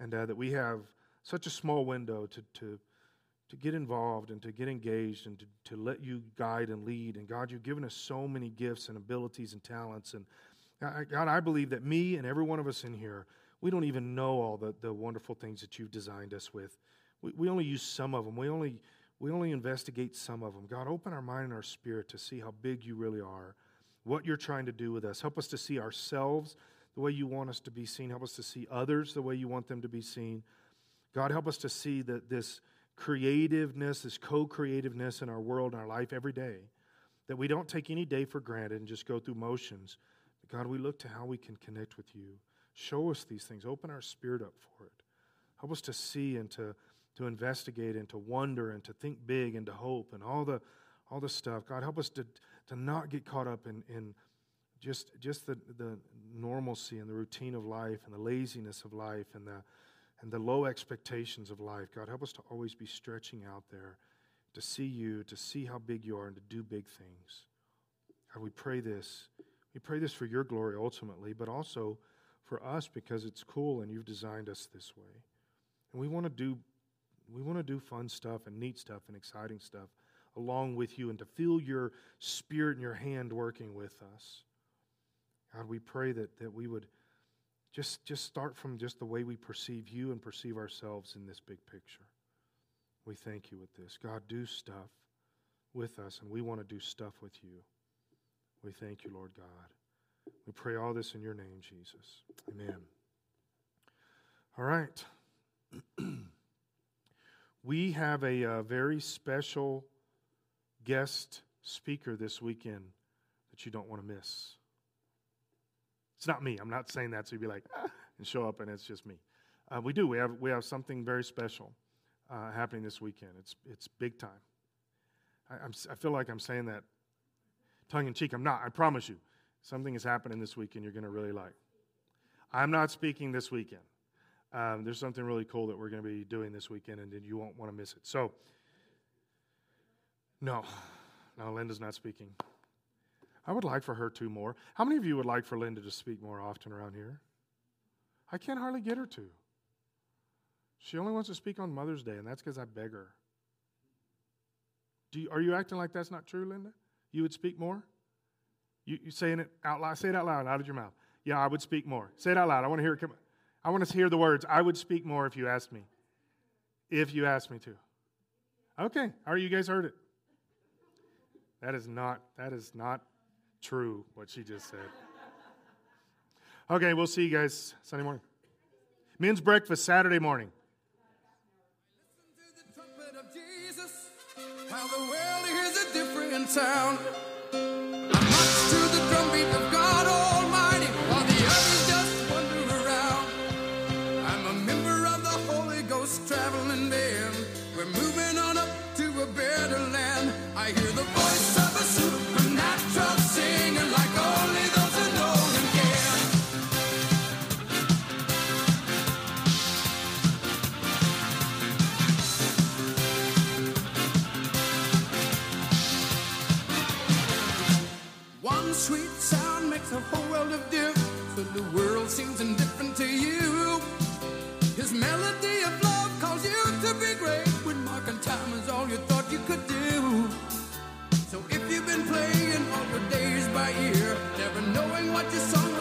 and uh, that we have such a small window to, to, to get involved and to get engaged and to, to let you guide and lead. And God, you've given us so many gifts and abilities and talents. And uh, God, I believe that me and every one of us in here, we don't even know all the, the wonderful things that you've designed us with. We, we only use some of them. We only we only investigate some of them. God, open our mind and our spirit to see how big you really are, what you're trying to do with us. Help us to see ourselves the way you want us to be seen. Help us to see others the way you want them to be seen. God, help us to see that this creativeness, this co creativeness in our world and our life every day, that we don't take any day for granted and just go through motions. But God, we look to how we can connect with you. Show us these things, open our spirit up for it. Help us to see and to to investigate and to wonder and to think big and to hope and all the all the stuff. God help us to to not get caught up in, in just just the, the normalcy and the routine of life and the laziness of life and the and the low expectations of life. God help us to always be stretching out there to see you, to see how big you are, and to do big things. God, we pray this. We pray this for your glory ultimately, but also for us because it's cool and you've designed us this way. And we want to do we want to do fun stuff and neat stuff and exciting stuff along with you and to feel your spirit and your hand working with us. God, we pray that, that we would just, just start from just the way we perceive you and perceive ourselves in this big picture. We thank you with this. God, do stuff. with us, and we want to do stuff with you. We thank you, Lord God. We pray all this in your name, Jesus. Amen. All right. We have a, a, uh, very special guest speaker this weekend that you don't want to miss. It's not me. I'm not saying that so you'd be like, ah, and show up and it's just me. Uh, we do. We have, we have something very special uh, happening this weekend. It's, it's big time. I, I feel like I'm saying that tongue in cheek. I'm not. I promise you. Something is happening this weekend you're going to really like. I'm not speaking this weekend. Um, there's something really cool that we're going to be doing this weekend, and you won't want to miss it. So, no, no, Linda's not speaking. I would like for her to more. How many of you would like for Linda to speak more often around here? I can't hardly get her to. She only wants to speak on Mother's Day, and that's because I beg her. Do you, are you acting like that's not true, Linda? You would speak more? You, you saying it out loud? Say it out loud, out of your mouth. Yeah, I would speak more. Say it out loud. I want to hear it come. I want to hear the words. I would speak more if you asked me. If you asked me to. Okay. All right, you guys heard it. That is not that is not true what she just said. Okay, we'll see you guys Sunday morning. Men's breakfast Saturday morning. How the world is a different sound. Makes a whole world of difference, and the world seems indifferent to you. His melody of love calls you to be great when marking time is all you thought you could do. So if you've been playing all your days by ear, never knowing what your song